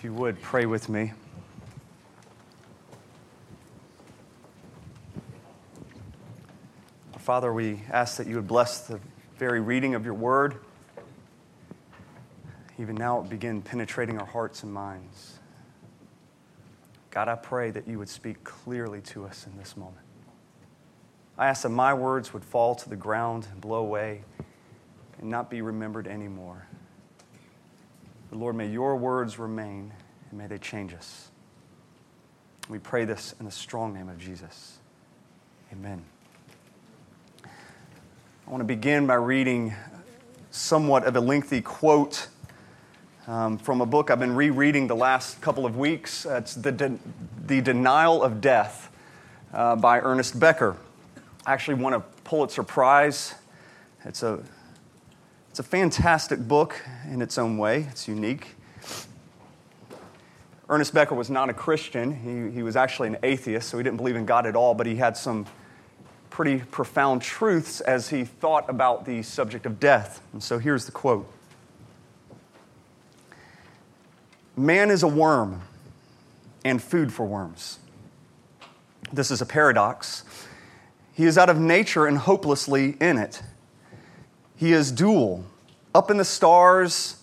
If you would, pray with me. Father, we ask that you would bless the very reading of your word. Even now, it begin penetrating our hearts and minds. God, I pray that you would speak clearly to us in this moment. I ask that my words would fall to the ground and blow away and not be remembered anymore. But Lord, may your words remain and may they change us. We pray this in the strong name of Jesus. Amen. I want to begin by reading somewhat of a lengthy quote um, from a book I've been rereading the last couple of weeks. It's The, De- the Denial of Death uh, by Ernest Becker. I actually won a Pulitzer Prize. It's a, a fantastic book in its own way, it's unique. Ernest Becker was not a Christian. He, he was actually an atheist, so he didn't believe in God at all, but he had some pretty profound truths as he thought about the subject of death. And so here's the quote Man is a worm and food for worms. This is a paradox. He is out of nature and hopelessly in it. He is dual, up in the stars,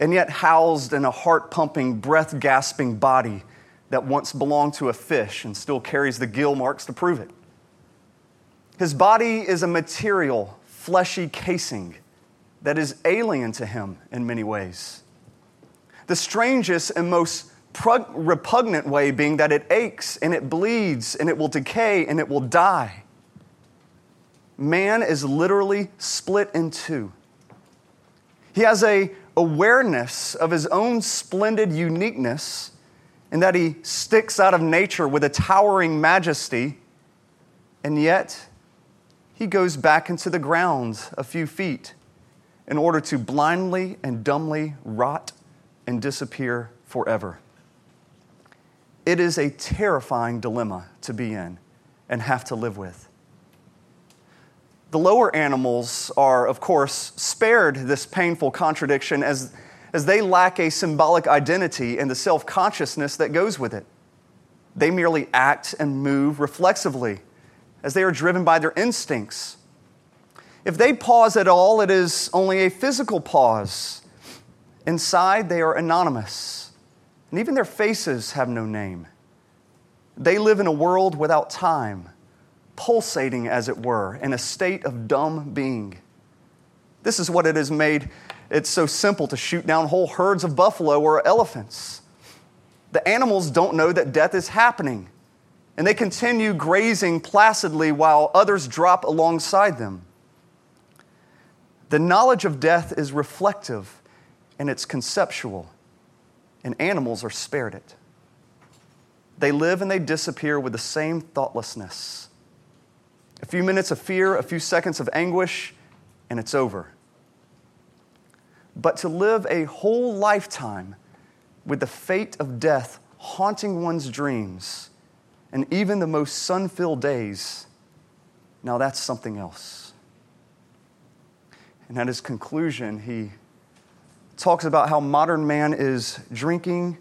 and yet housed in a heart pumping, breath gasping body that once belonged to a fish and still carries the gill marks to prove it. His body is a material, fleshy casing that is alien to him in many ways. The strangest and most repugnant way being that it aches and it bleeds and it will decay and it will die. Man is literally split in two. He has a awareness of his own splendid uniqueness in that he sticks out of nature with a towering majesty, and yet he goes back into the ground a few feet in order to blindly and dumbly rot and disappear forever. It is a terrifying dilemma to be in and have to live with. The lower animals are, of course, spared this painful contradiction as, as they lack a symbolic identity and the self consciousness that goes with it. They merely act and move reflexively as they are driven by their instincts. If they pause at all, it is only a physical pause Inside, they are anonymous, and even their faces have no name. They live in a world without time, pulsating, as it were, in a state of dumb being. This is what it has made it so simple to shoot down whole herds of buffalo or elephants. The animals don't know that death is happening, and they continue grazing placidly while others drop alongside them. The knowledge of death is reflective and it's conceptual, and animals are spared it. They live and they disappear with the same thoughtlessness. A few minutes of fear, a few seconds of anguish, and it's over. But to live a whole lifetime with the fate of death haunting one's dreams and even the most sun filled days, now that's something else. And at his conclusion, he talks about how modern man is drinking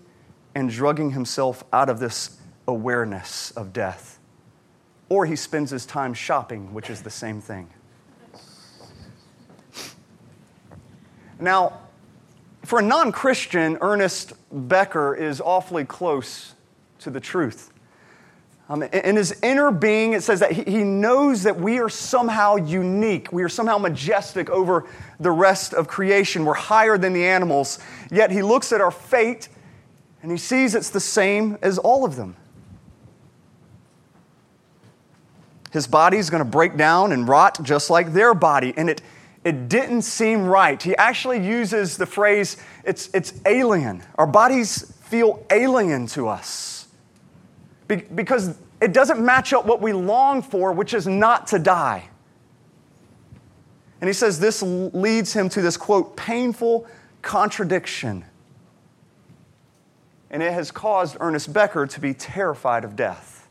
and drugging himself out of this awareness of death. Or he spends his time shopping, which is the same thing. Now, for a non Christian, Ernest Becker is awfully close to the truth. Um, in his inner being, it says that he, he knows that we are somehow unique. We are somehow majestic over the rest of creation. We're higher than the animals. Yet he looks at our fate and he sees it's the same as all of them. His body is going to break down and rot just like their body. And it, it didn't seem right. He actually uses the phrase, it's, it's alien. Our bodies feel alien to us because it doesn't match up what we long for, which is not to die. And he says this leads him to this quote, painful contradiction. And it has caused Ernest Becker to be terrified of death.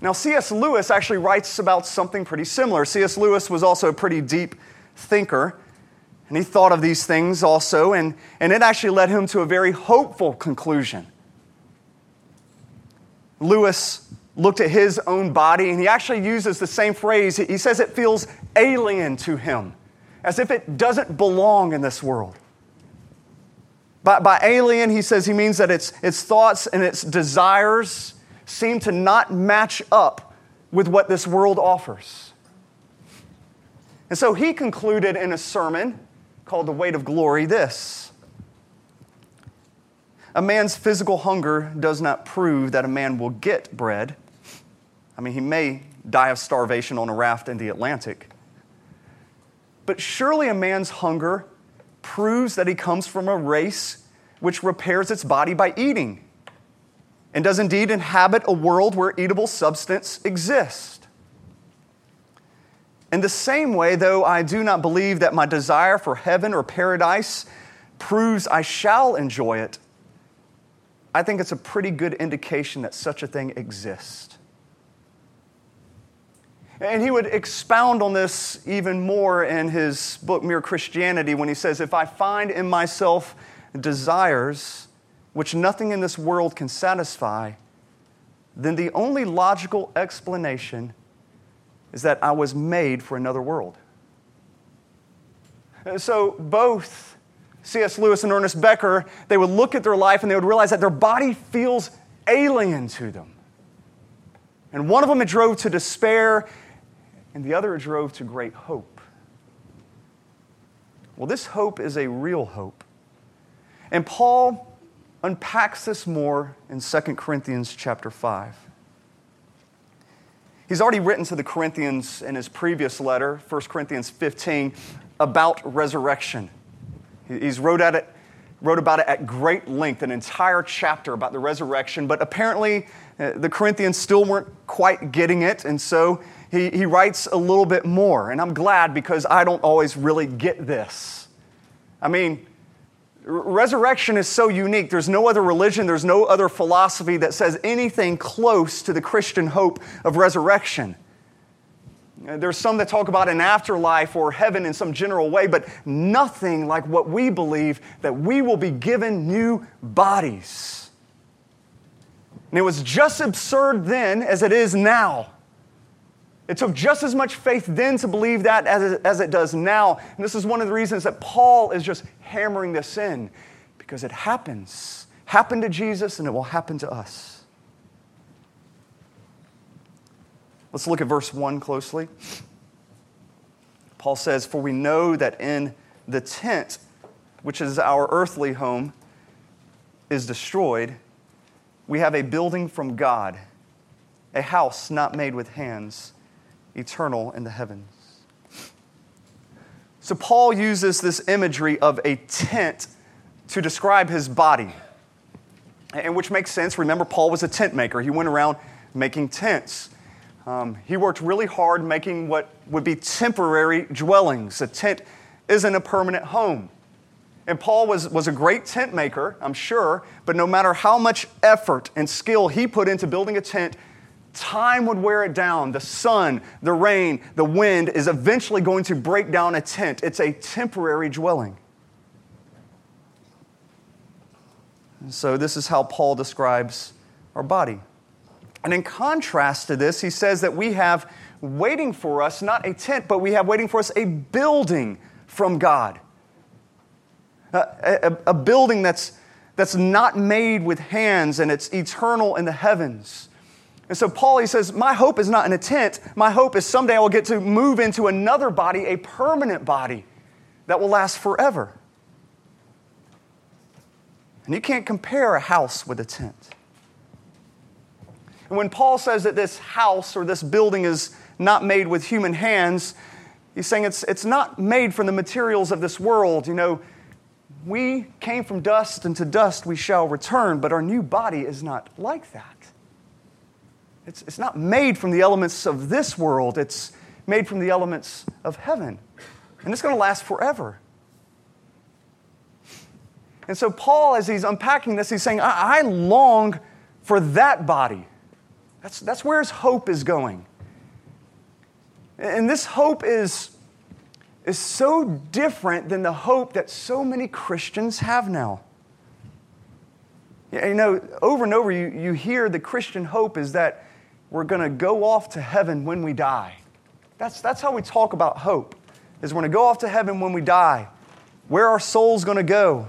Now, C.S. Lewis actually writes about something pretty similar. C.S. Lewis was also a pretty deep thinker. And he thought of these things also, and, and it actually led him to a very hopeful conclusion. Lewis looked at his own body, and he actually uses the same phrase. He says it feels alien to him, as if it doesn't belong in this world. By, by alien, he says he means that its, its thoughts and its desires seem to not match up with what this world offers. And so he concluded in a sermon called The Weight of Glory this A man's physical hunger does not prove that a man will get bread. I mean, he may die of starvation on a raft in the Atlantic. But surely a man's hunger proves that he comes from a race which repairs its body by eating and does indeed inhabit a world where eatable substance exists. In the same way, though I do not believe that my desire for heaven or paradise proves I shall enjoy it, I think it's a pretty good indication that such a thing exists. And he would expound on this even more in his book, Mere Christianity, when he says, If I find in myself desires which nothing in this world can satisfy, then the only logical explanation is that I was made for another world. So both C.S. Lewis and Ernest Becker, they would look at their life and they would realize that their body feels alien to them. And one of them it drove to despair, and the other it drove to great hope. Well, this hope is a real hope. And Paul unpacks this more in 2 Corinthians chapter 5. He's already written to the Corinthians in his previous letter, 1 Corinthians 15, about resurrection. He's wrote, at it, wrote about it at great length, an entire chapter about the resurrection, but apparently uh, the Corinthians still weren't quite getting it, and so he, he writes a little bit more. And I'm glad because I don't always really get this. I mean, Resurrection is so unique. There's no other religion, there's no other philosophy that says anything close to the Christian hope of resurrection. Uh, there's some that talk about an afterlife or heaven in some general way, but nothing like what we believe that we will be given new bodies. And it was just absurd then as it is now. It took just as much faith then to believe that as it, as it does now. And this is one of the reasons that Paul is just hammering this in, because it happens. Happened to Jesus, and it will happen to us. Let's look at verse 1 closely. Paul says, For we know that in the tent, which is our earthly home, is destroyed, we have a building from God, a house not made with hands eternal in the heavens. So, Paul uses this imagery of a tent to describe his body, and which makes sense. Remember, Paul was a tent maker, he went around making tents. Um, he worked really hard making what would be temporary dwellings. A tent isn't a permanent home. And Paul was, was a great tent maker, I'm sure, but no matter how much effort and skill he put into building a tent, Time would wear it down. The sun, the rain, the wind is eventually going to break down a tent. It's a temporary dwelling. And so, this is how Paul describes our body. And in contrast to this, he says that we have waiting for us not a tent, but we have waiting for us a building from God. A, a, a building that's, that's not made with hands and it's eternal in the heavens. And so Paul, he says, My hope is not in a tent. My hope is someday I will get to move into another body, a permanent body that will last forever. And you can't compare a house with a tent. And when Paul says that this house or this building is not made with human hands, he's saying it's, it's not made from the materials of this world. You know, we came from dust, and to dust we shall return, but our new body is not like that. It's, it's not made from the elements of this world, it's made from the elements of heaven. And it's going to last forever. And so, Paul, as he's unpacking this, he's saying, I, I long for that body. That's, that's where his hope is going. And this hope is, is so different than the hope that so many Christians have now. You know, over and over, you, you hear the Christian hope is that we're going to go off to heaven when we die. That's, that's how we talk about hope, is we're going to go off to heaven when we die. Where our souls going to go?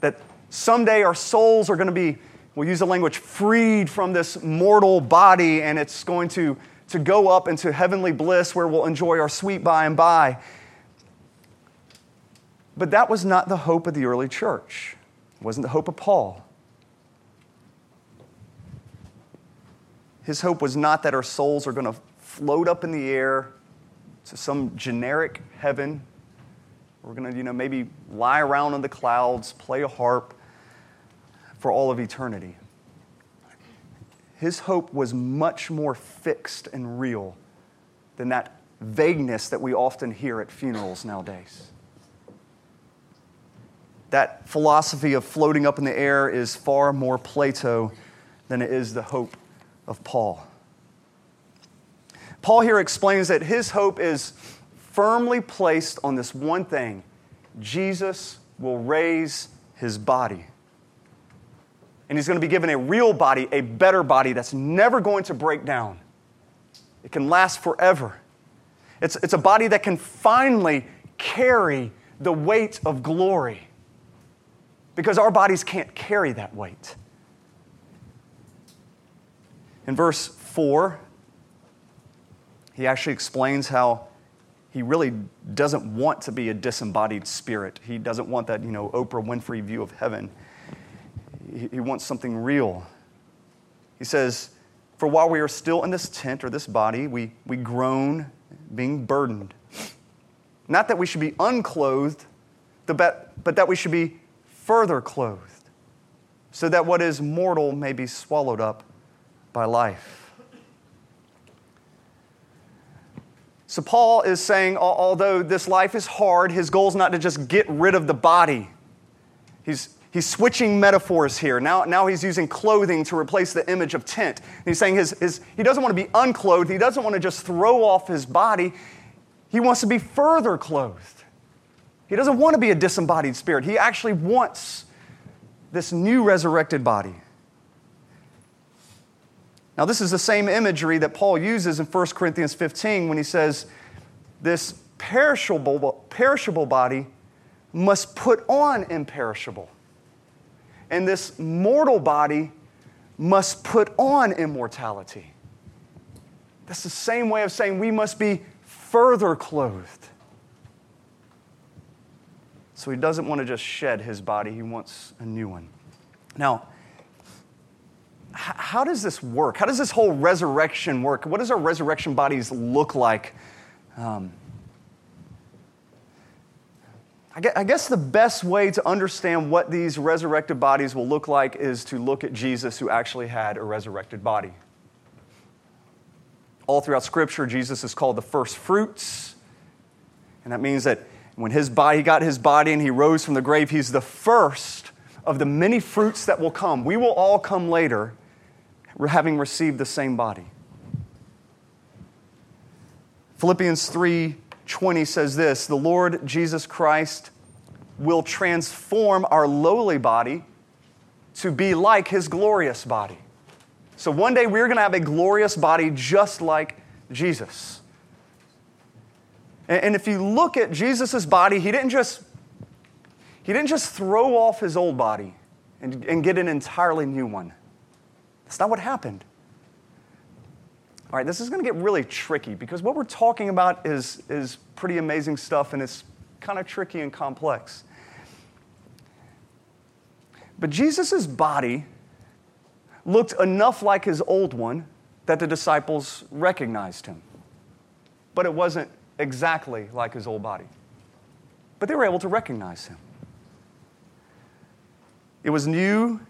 That someday our souls are going to be, we'll use the language, freed from this mortal body, and it's going to to go up into heavenly bliss where we'll enjoy our sweet by and by. But that was not the hope of the early church. It wasn't the hope of Paul. His hope was not that our souls are going to float up in the air to some generic heaven. We're going to, you know, maybe lie around in the clouds, play a harp for all of eternity his hope was much more fixed and real than that vagueness that we often hear at funerals nowadays. That philosophy of floating up in the air is far more Plato than it is the hope of Paul. Paul here explains that his hope is firmly placed on this one thing Jesus will raise his body and he's going to be given a real body, a better body that's never going to break down. It can last forever. It's, it's a body that can finally carry the weight of glory because our bodies can't carry that weight. In verse 4, he actually explains how he really doesn't want to be a disembodied spirit. He doesn't want that, you know, Oprah Winfrey view of heaven he wants something real. He says, For while we are still in this tent or this body, we, we groan, being burdened. Not that we should be unclothed, but that we should be further clothed, so that what is mortal may be swallowed up by life. So, Paul is saying, although this life is hard, his goal is not to just get rid of the body. He's, He's switching metaphors here. Now, now he's using clothing to replace the image of tent. he's saying his, his, he doesn't want to be unclothed. He doesn't want to just throw off his body. He wants to be further clothed. He doesn't want to be a disembodied spirit. He actually wants this new resurrected body. Now, this is the same imagery that Paul uses in 1 Corinthians 15 when he says, This perishable, perishable body must put on imperishable and this mortal body must put on immortality. That's the same way of saying we must be further clothed. So he doesn't want to just shed his body, he wants a new one. Now, how does this work? How does this whole resurrection work? What does our resurrection bodies look like? Um, I guess the best way to understand what these resurrected bodies will look like is to look at Jesus, who actually had a resurrected body. All throughout Scripture, Jesus is called the first fruits. And that means that when his body, he got his body and he rose from the grave, he's the first of the many fruits that will come. We will all come later, having received the same body. Philippians 3 20 says this The Lord Jesus Christ will transform our lowly body to be like his glorious body. So one day we're going to have a glorious body just like Jesus. And if you look at Jesus' body, he didn't just he didn't just throw off his old body and, and get an entirely new one. That's not what happened. All right, this is going to get really tricky because what we're talking about is, is pretty amazing stuff and it's kind of tricky and complex. But Jesus' body looked enough like his old one that the disciples recognized him. But it wasn't exactly like his old body. But they were able to recognize him. It was new,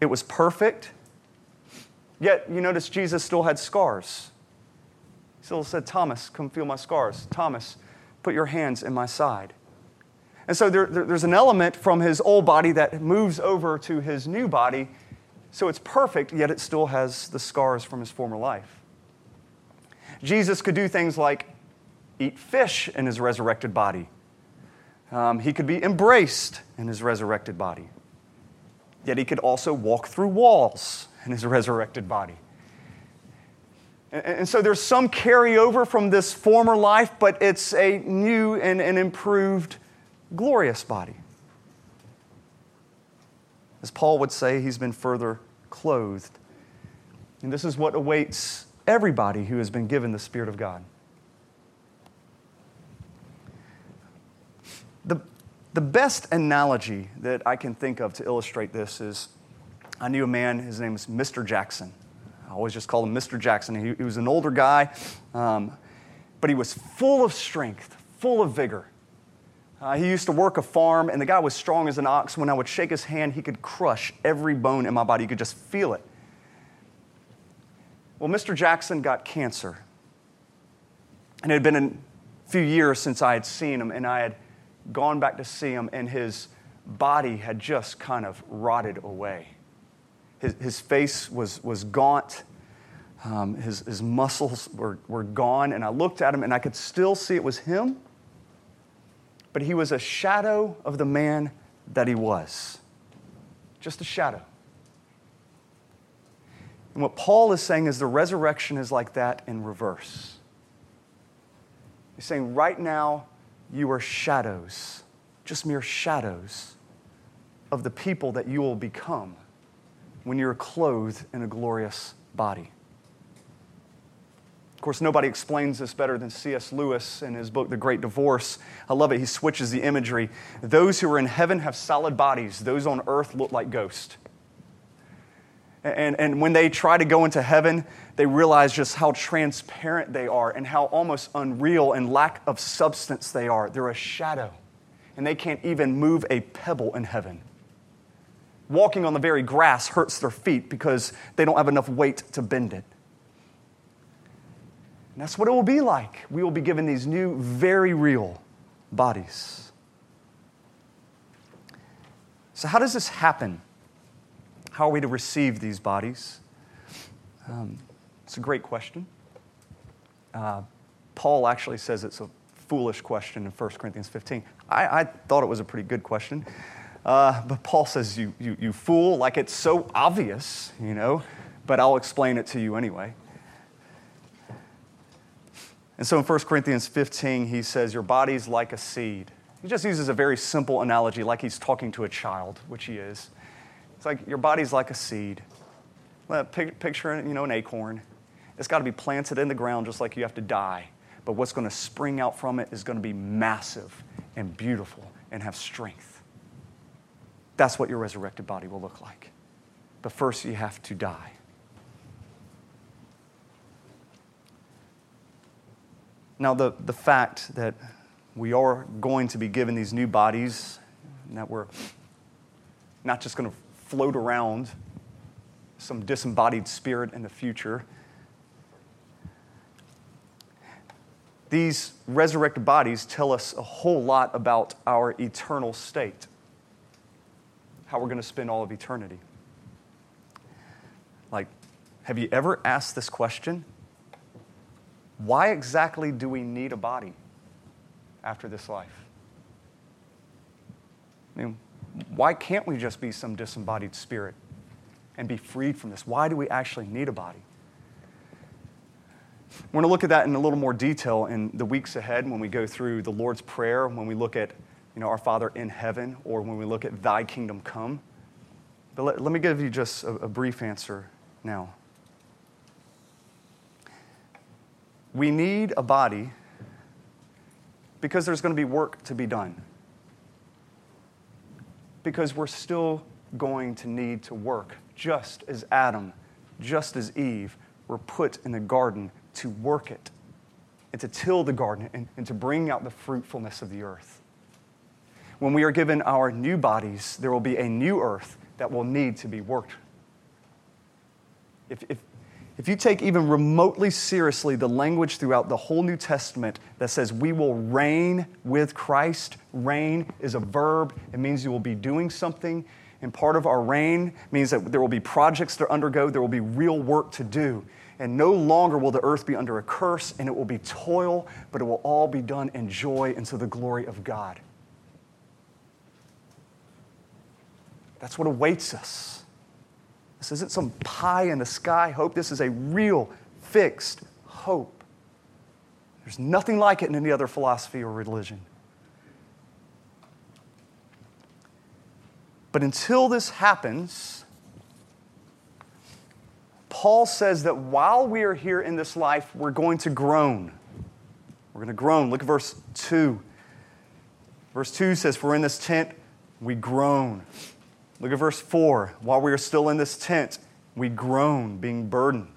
it was perfect, Yet, you notice Jesus still had scars. He still said, Thomas, come feel my scars. Thomas, put your hands in my side. And so there, there, there's an element from his old body that moves over to his new body. So it's perfect, yet it still has the scars from his former life. Jesus could do things like eat fish in his resurrected body. Um, he could be embraced in his resurrected body. Yet he could also walk through walls in his resurrected body. And, so there's some carryover from this former life, but it's a new and an improved, glorious body. As Paul would say, he's been further clothed. And this is what awaits everybody who has been given the Spirit of God. The, best analogy that I can think of to illustrate this is I knew a man, his name was Mr. Jackson. I always just called him Mr. Jackson. He, he was an older guy, um, but he was full of strength, full of vigor. Uh, he used to work a farm, and the guy was strong as an ox. When I would shake his hand, he could crush every bone in my body. You could just feel it. Well, Mr. Jackson got cancer. And it had been a few years since I had seen him, and I had gone back to see him, and his body had just kind of rotted away. His, his face was, was gaunt, um, his, his muscles were, were gone, and I looked at him, and I could still see it was him, but he was a shadow of the man that he was. Just a shadow. And what Paul is saying is the resurrection is like that in reverse. He's saying, right now, you are shadows, just mere shadows of the people that you will become when you're clothed in a glorious body. Of course, nobody explains this better than C.S. Lewis in his book, The Great Divorce. I love it. He switches the imagery. Those who are in heaven have solid bodies, those on earth look like ghosts. And, and when they try to go into heaven, they realize just how transparent they are and how almost unreal and lack of substance they are. They're a shadow, and they can't even move a pebble in heaven. Walking on the very grass hurts their feet because they don't have enough weight to bend it. And that's what it will be like. We will be given these new, very real bodies. So, how does this happen? How are we to receive these bodies? Um, it's a great question. Uh, Paul actually says it's a foolish question in 1 Corinthians 15. I, I thought it was a pretty good question. Uh, but Paul says, you, you, you fool, like it's so obvious, you know, but I'll explain it to you anyway. And so in 1 Corinthians 15, he says, Your body's like a seed. He just uses a very simple analogy, like he's talking to a child, which he is. Like your body's like a seed. Picture, you know, an acorn. It's got to be planted in the ground just like you have to die. But what's going to spring out from it is going to be massive and beautiful and have strength. That's what your resurrected body will look like. But first, you have to die. Now, the, the fact that we are going to be given these new bodies, and that we're not just going to float around some disembodied spirit in the future. These resurrected bodies tell us a whole lot about our eternal state, how we're going to spend all of eternity. Like, have you ever asked this question? Why exactly do we need a body after this life? I mean, why can't we just be some disembodied spirit and be freed from this? Why do we actually need a body? We're going to look at that in a little more detail in the weeks ahead when we go through the Lord's Prayer, when we look at you know, our Father in heaven, or when we look at Thy kingdom come. But let, let me give you just a, a brief answer now. We need a body because there's going to be work to be done because we're still going to need to work, just as Adam, just as Eve were put in the garden to work it and to till the garden and, and to bring out the fruitfulness of the earth. When we are given our new bodies, there will be a new earth that will need to be worked. If, if, if you take even remotely seriously the language throughout the whole New Testament that says we will reign with Christ, reign is a verb. It means you will be doing something. And part of our reign means that there will be projects to undergo, there will be real work to do. and no longer will the earth be under a curse, and it will be toil, but it will all be done in joy and to the glory of God. That's what awaits us. This isn't some pie in the sky hope. This is a real, fixed hope. There's nothing like it in any other philosophy or religion. But until this happens, Paul says that while we are here in this life, we're going to groan. We're going to groan. Look at verse 2. Verse 2 says, For in this tent we groan. Look at verse 4. While we are still in this tent, we groan, being burdened.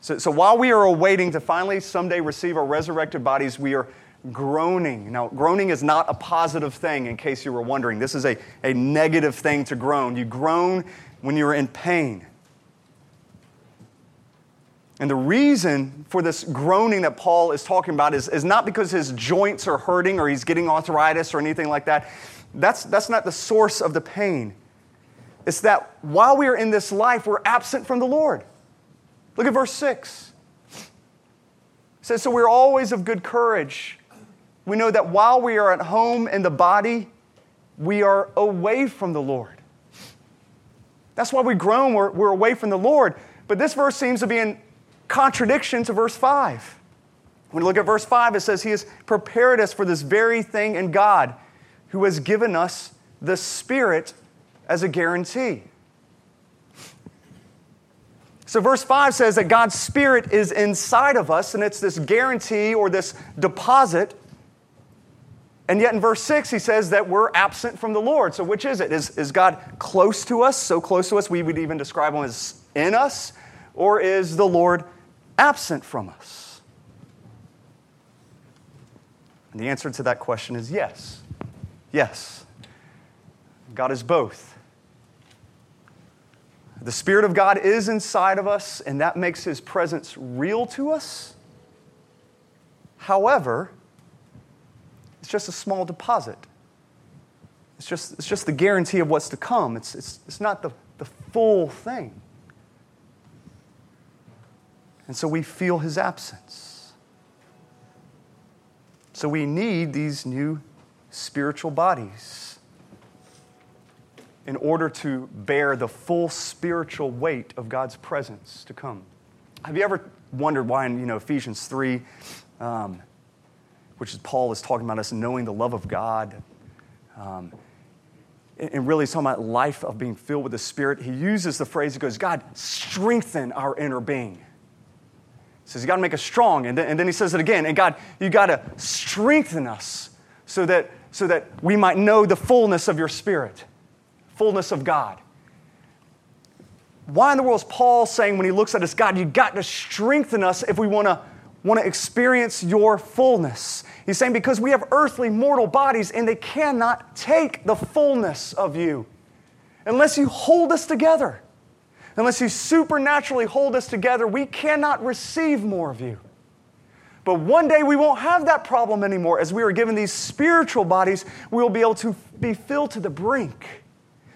So, so while we are awaiting to finally someday receive our resurrected bodies, we are groaning. Now, groaning is not a positive thing, in case you were wondering. This is a, a negative thing to groan. You groan when you're in pain. And the reason for this groaning that Paul is talking about is, is not because his joints are hurting or he's getting arthritis or anything like that. That's, that's not the source of the pain. It's that while we are in this life, we're absent from the Lord. Look at verse 6. It says, So we're always of good courage. We know that while we are at home in the body, we are away from the Lord. That's why we groan, we're, we're away from the Lord. But this verse seems to be in contradiction to verse 5. When you look at verse 5, it says, He has prepared us for this very thing in God, who has given us the Spirit as a guarantee. So, verse 5 says that God's Spirit is inside of us, and it's this guarantee or this deposit and yet in verse 6, he says that we're absent from the Lord. So which is it? Is, is God close to us, so close to us we would even describe him as in us? Or is the Lord absent from us? And the answer to that question is yes. Yes. God is both. The Spirit of God is inside of us, and that makes His presence real to us. However, it's just a small deposit. It's just, it's just the guarantee of what's to come. It's, it's, it's not the, the full thing. And so we feel his absence. So we need these new spiritual bodies in order to bear the full spiritual weight of God's presence to come. Have you ever wondered why in you know, Ephesians 3, um, which is Paul is talking about us knowing the love of God. Um, and really, talking about life of being filled with the Spirit. He uses the phrase, he goes, God, strengthen our inner being. He says, You got to make us strong. And then, and then he says it again, and God, you got to strengthen us so that, so that we might know the fullness of your Spirit, fullness of God. Why in the world is Paul saying when he looks at us, God, you've got to strengthen us if we want to want to experience your fullness. He's saying because we have earthly, mortal bodies and they cannot take the fullness of you unless you hold us together. Unless you supernaturally hold us together, we cannot receive more of you. But one day we won't have that problem anymore. As we are given these spiritual bodies, we will be able to be filled to the brink.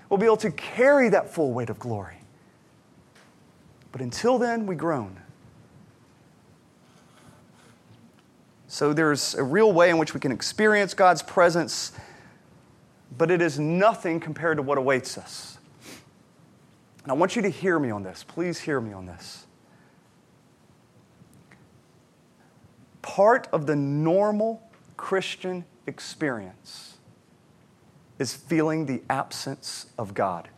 We'll be able to carry that full weight of glory. But until then, we groan. So there's a real way in which we can experience God's presence, but it is nothing compared to what awaits us. And I want you to hear me on this. Please hear me on this. Part of the normal Christian experience is feeling the absence of God.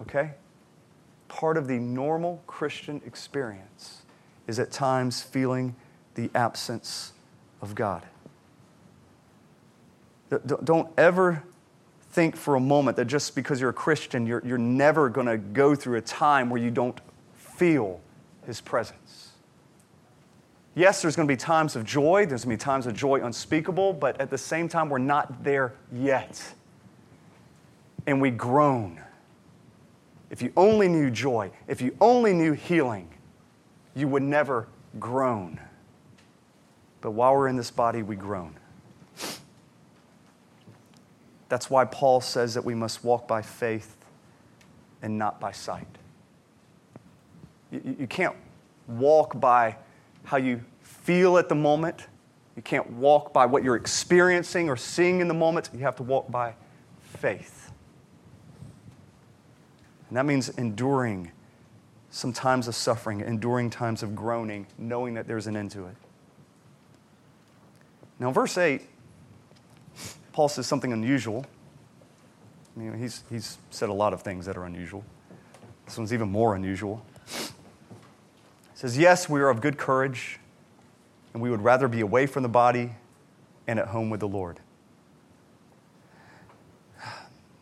Okay? Part of the normal Christian experience is at times feeling the absence of God. Don't ever think for a moment that just because you're a Christian, you're, you're never going to go through a time where you don't feel His presence. Yes, there's going to be times of joy, there's going to be times of joy unspeakable, but at the same time, we're not there yet. And we groan. If you only knew joy, if you only knew healing, you would never groan. But while we're in this body, we groan. That's why Paul says that we must walk by faith and not by sight. You, you can't walk by how you feel at the moment. You can't walk by what you're experiencing or seeing in the moment. You have to walk by faith. And that means enduring some times of suffering, enduring times of groaning, knowing that there's an end to it. Now, verse 8, Paul says something unusual. I mean, he's, he's said a lot of things that are unusual. This one's even more unusual. Says, Yes, we are of good courage, and we would rather be away from the body and at home with the Lord.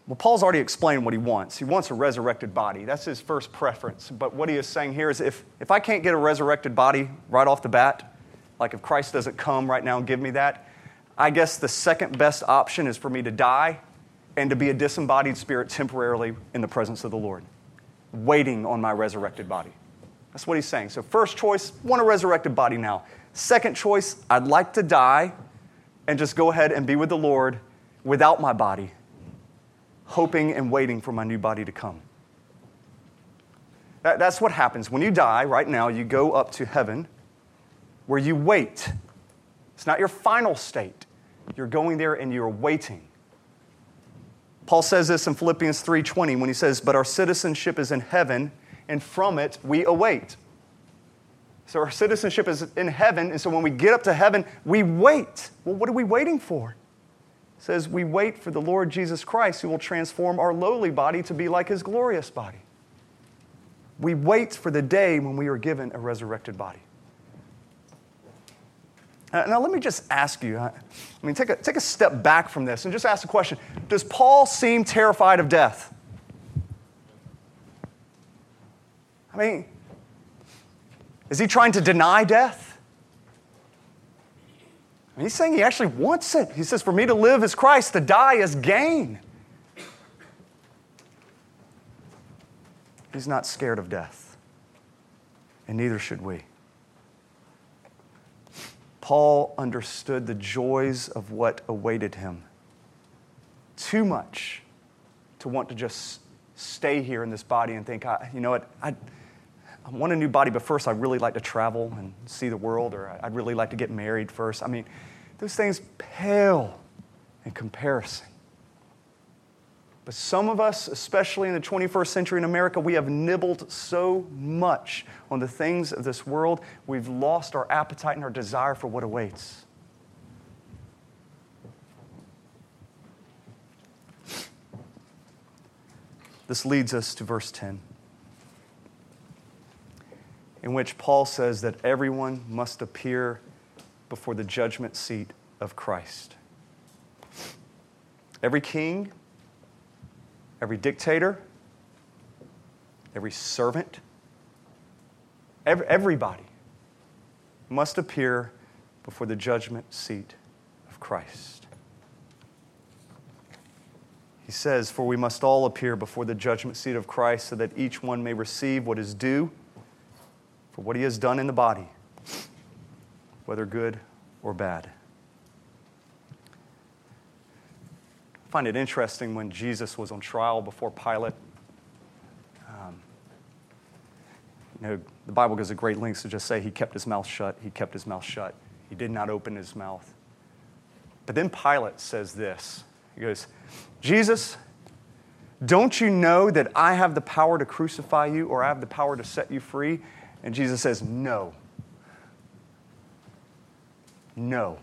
Well, Paul's already explained what he wants. He wants a resurrected body. That's his first preference. But what he is saying here is if, if I can't get a resurrected body right off the bat, like if Christ doesn't come right now and give me that, I guess the second best option is for me to die and to be a disembodied spirit temporarily in the presence of the Lord, waiting on my resurrected body. That's what he's saying. So, first choice, want a resurrected body now. Second choice, I'd like to die and just go ahead and be with the Lord without my body hoping and waiting for my new body to come. That, that's what happens. When you die, right now, you go up to heaven where you wait. It's not your final state. You're going there and you're waiting. Paul says this in Philippians 3:20 when he says, "But our citizenship is in heaven, and from it we await." So our citizenship is in heaven, and so when we get up to heaven, we wait. Well, what are we waiting for? It says we wait for the Lord Jesus Christ who will transform our lowly body to be like his glorious body. We wait for the day when we are given a resurrected body. Uh, now, let me just ask you I mean, take a, take a step back from this and just ask the question Does Paul seem terrified of death? I mean, is he trying to deny death? I mean, he's saying he actually wants it. He says, For me to live is Christ, to die is gain. He's not scared of death, and neither should we. Paul understood the joys of what awaited him too much to want to just stay here in this body and think, you know what, I, I want a new body, but first I'd really like to travel and see the world, or I'd really like to get married first. I mean, those things pale in comparison. But some of us, especially in the 21st century in America, we have nibbled so much on the things of this world, we've lost our appetite and our desire for what awaits. This leads us to verse 10 in which Paul says that everyone must appear before the judgment seat of Christ. Every king, every dictator, every servant, every, everybody must appear before the judgment seat of Christ. He says, For we must all appear before the judgment seat of Christ so that each one may receive what is due for what he has done in the body, whether good or bad. I find it interesting when Jesus was on trial before Pilate. Um, you know, the Bible goes to great lengths to just say he kept his mouth shut. He kept his mouth shut. He did not open his mouth. But then Pilate says this He goes, Jesus, don't you know that I have the power to crucify you or I have the power to set you free? And Jesus says, No. No.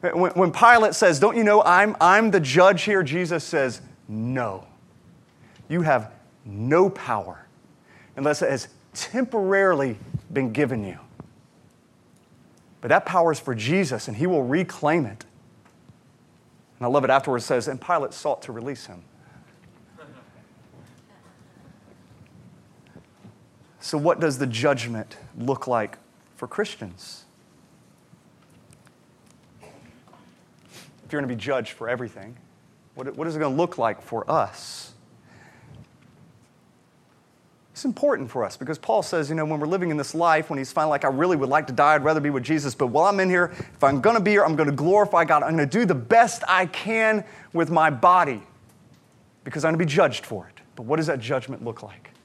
When, when Pilate says, Don't you know I'm, I'm the judge here? Jesus says, No. You have no power unless it has temporarily been given you. But that power is for Jesus, and he will reclaim it. And I love it afterwards says, And Pilate sought to release him. So, what does the judgment look like for Christians? If you're going to be judged for everything, what, what is it going to look like for us? It's important for us because Paul says, you know, when we're living in this life, when he's finally like, I really would like to die, I'd rather be with Jesus, but while I'm in here, if I'm going to be here, I'm going to glorify God. I'm going to do the best I can with my body because I'm going to be judged for it. But what does that judgment look like?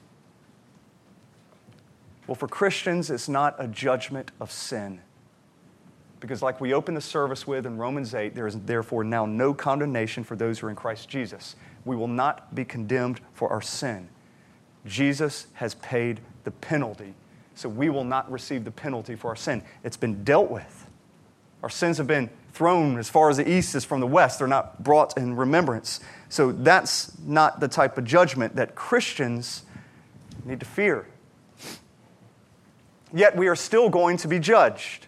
Well, for Christians, it's not a judgment of sin. Because, like we opened the service with in Romans 8, there is therefore now no condemnation for those who are in Christ Jesus. We will not be condemned for our sin. Jesus has paid the penalty, so we will not receive the penalty for our sin. It's been dealt with. Our sins have been thrown as far as the east is from the west, they're not brought in remembrance. So, that's not the type of judgment that Christians need to fear. Yet, we are still going to be judged.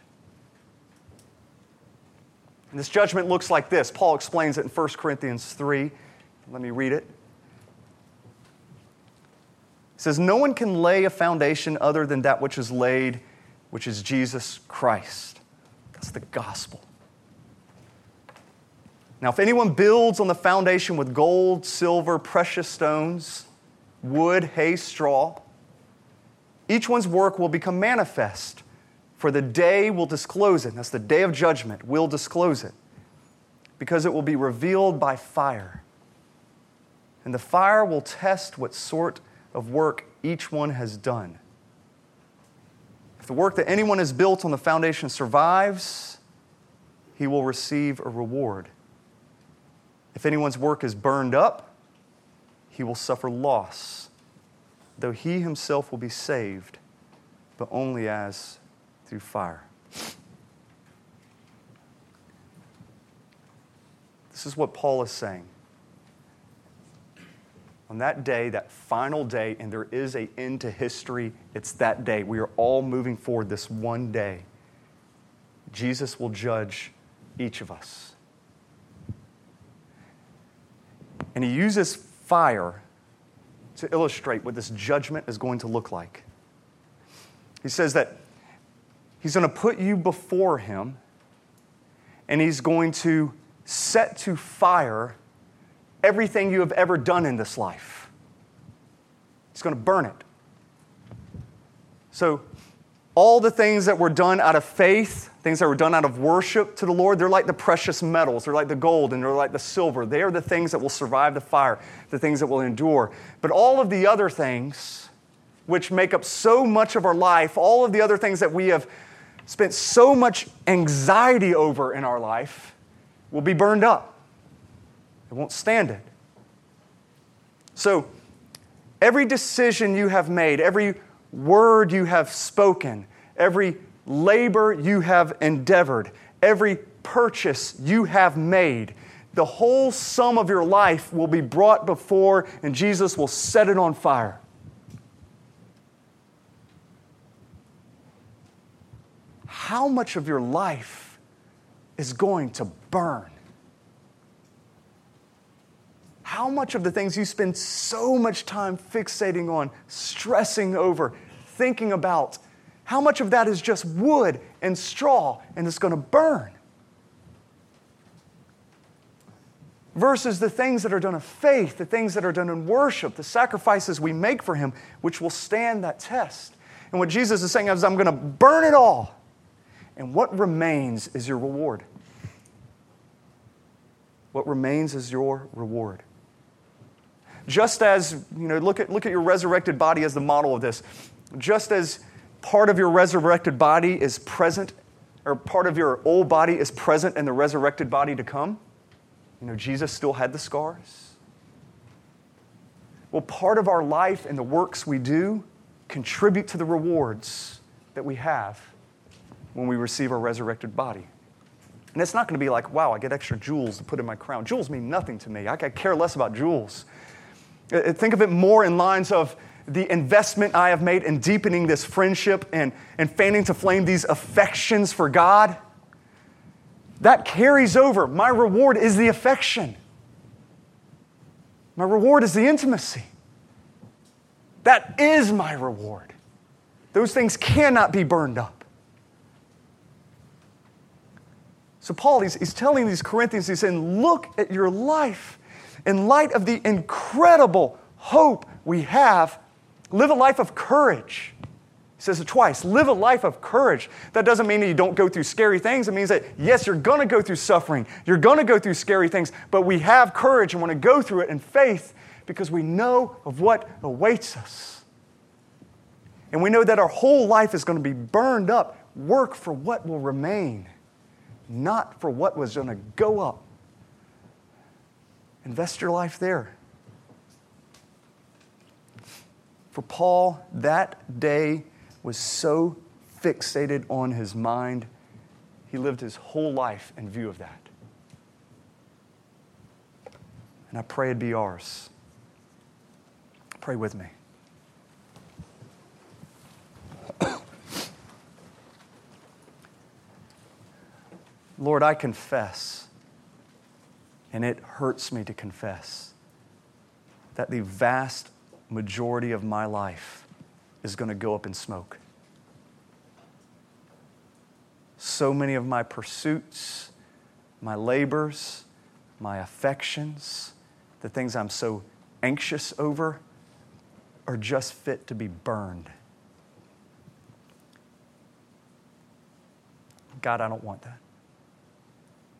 And this judgment looks like this. Paul explains it in 1 Corinthians 3. Let me read it. It says, No one can lay a foundation other than that which is laid, which is Jesus Christ. That's the gospel. Now, if anyone builds on the foundation with gold, silver, precious stones, wood, hay, straw, each one's work will become manifest for the day will disclose it. That's the day of judgment, will disclose it. Because it will be revealed by fire. And the fire will test what sort of work each one has done. If the work that anyone has built on the foundation survives, he will receive a reward. If anyone's work is burned up, he will suffer loss, though he himself will be saved, but only as through fire. This is what Paul is saying. On that day, that final day, and there is a end to history, it's that day. We are all moving forward this one day. Jesus will judge each of us. And he uses fire to illustrate what this judgment is going to look like. He says that He's going to put you before him, and he's going to set to fire everything you have ever done in this life. He's going to burn it. So, all the things that were done out of faith, things that were done out of worship to the Lord, they're like the precious metals. They're like the gold and they're like the silver. They are the things that will survive the fire, the things that will endure. But all of the other things, which make up so much of our life, all of the other things that we have spent so much anxiety over in our life will be burned up. It won't stand it. So, every decision you have made, every word you have spoken, every labor you have endeavored, every purchase you have made, the whole sum of your life will be brought before, and Jesus will set it on fire. how much of your life is going to burn? How much of the things you spend so much time fixating on, stressing over, thinking about, how much of that is just wood and straw and it's going to burn? Versus the things that are done of faith, the things that are done in worship, the sacrifices we make for Him, which will stand that test. And what Jesus is saying is, I'm going to burn it all and what remains is your reward. What remains is your reward. Just as, you know, look at, look at your resurrected body as the model of this. Just as part of your resurrected body is present, or part of your old body is present in the resurrected body to come, you know, Jesus still had the scars. Well, part of our life and the works we do contribute to the rewards that we have when we receive our resurrected body. And it's not going to be like, wow, I get extra jewels to put in my crown. Jewels mean nothing to me. I care less about jewels. Uh, think of it more in lines of the investment I have made in deepening this friendship and, and fanning to flame these affections for God. That carries over. My reward is the affection, my reward is the intimacy. That is my reward. Those things cannot be burned up. So, Paul, he's, he's telling these Corinthians, he's saying, look at your life in light of the incredible hope we have. Live a life of courage. He says it twice live a life of courage. That doesn't mean that you don't go through scary things. It means that, yes, you're going to go through suffering, you're going to go through scary things, but we have courage and want to go through it in faith because we know of what awaits us. And we know that our whole life is going to be burned up. Work for what will remain, not for what was going to go up. Invest your life there. For Paul, that day was so fixated on his mind, he lived his whole life in view of that. And I pray it'd be ours. Pray with me. Lord, I confess, and it hurts me to confess, that the vast majority of my life is going to go up in smoke. So many of my pursuits, my labors, my affections, the things I'm so anxious over, are just fit to be burned. God, I don't want that.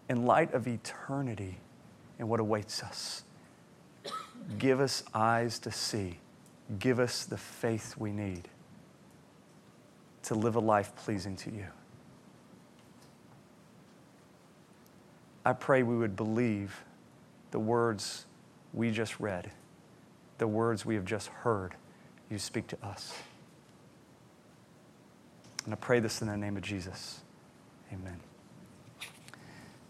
In light of eternity and what awaits us, give us eyes to see. Give us the faith we need to live a life pleasing to you. I pray we would believe the words we just read the words we have just heard you speak to us. And I pray this in the name of Jesus. Amen.